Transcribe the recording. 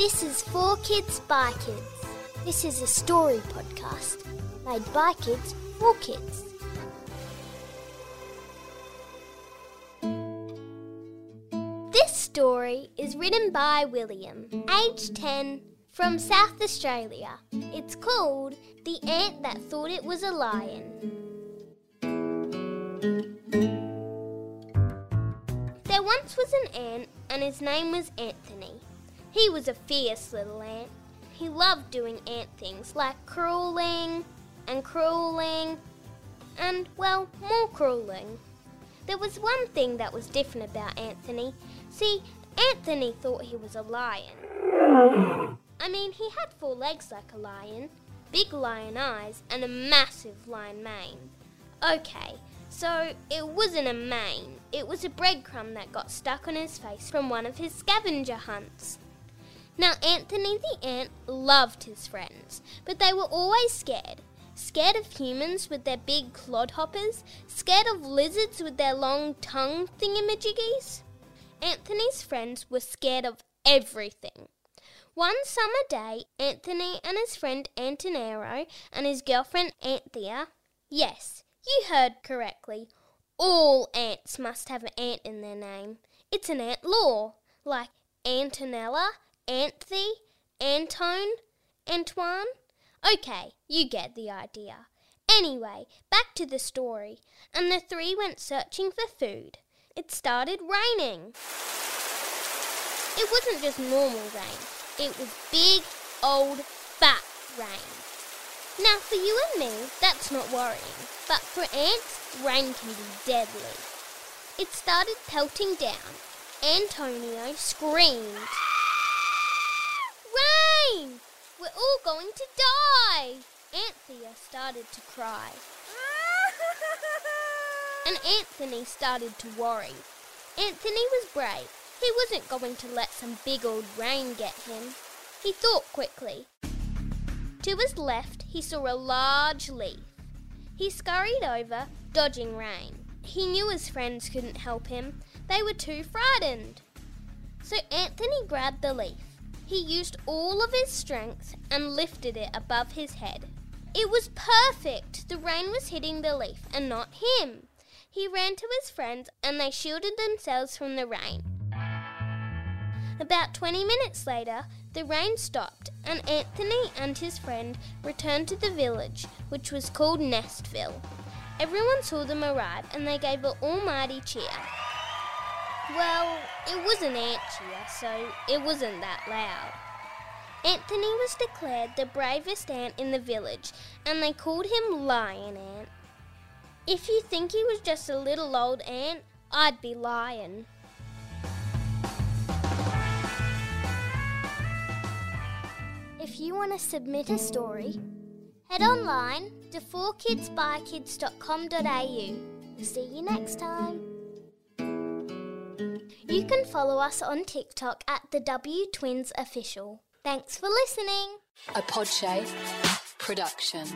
This is For Kids by Kids. This is a story podcast made by kids for kids. This story is written by William, age 10, from South Australia. It's called The Ant That Thought It Was a Lion. There once was an ant, and his name was Anthony. He was a fierce little ant. He loved doing ant things like crawling and crawling and, well, more crawling. There was one thing that was different about Anthony. See, Anthony thought he was a lion. I mean, he had four legs like a lion, big lion eyes, and a massive lion mane. Okay, so it wasn't a mane, it was a breadcrumb that got stuck on his face from one of his scavenger hunts. Now, Anthony the ant loved his friends, but they were always scared. Scared of humans with their big clodhoppers, scared of lizards with their long tongue thingamajiggies. Anthony's friends were scared of everything. One summer day, Anthony and his friend Antonero and his girlfriend Anthea, yes, you heard correctly, all ants must have an ant in their name. It's an ant law, like Antonella, Anthe, Antone, Antoine. Okay, you get the idea. Anyway, back to the story, and the three went searching for food. It started raining. It wasn't just normal rain, it was big, old, fat rain. Now, for you and me, that's not worrying, but for ants, rain can be deadly. It started pelting down. Antonio screamed. Rain! We're all going to die! Anthea started to cry. And Anthony started to worry. Anthony was brave. He wasn't going to let some big old rain get him. He thought quickly. To his left, he saw a large leaf. He scurried over, dodging rain. He knew his friends couldn't help him. They were too frightened. So Anthony grabbed the leaf. He used all of his strength and lifted it above his head. It was perfect. The rain was hitting the leaf and not him. He ran to his friends and they shielded themselves from the rain. About 20 minutes later, the rain stopped and Anthony and his friend returned to the village, which was called Nestville. Everyone saw them arrive and they gave an almighty cheer. Well, it was an ant so it wasn't that loud. Anthony was declared the bravest ant in the village, and they called him Lion Ant. If you think he was just a little old ant, I'd be lying. If you want to submit a story, head online to 4kidsbykids.com.au. See you next time. You can follow us on TikTok at the W Twins Official. Thanks for listening. A Podshape production.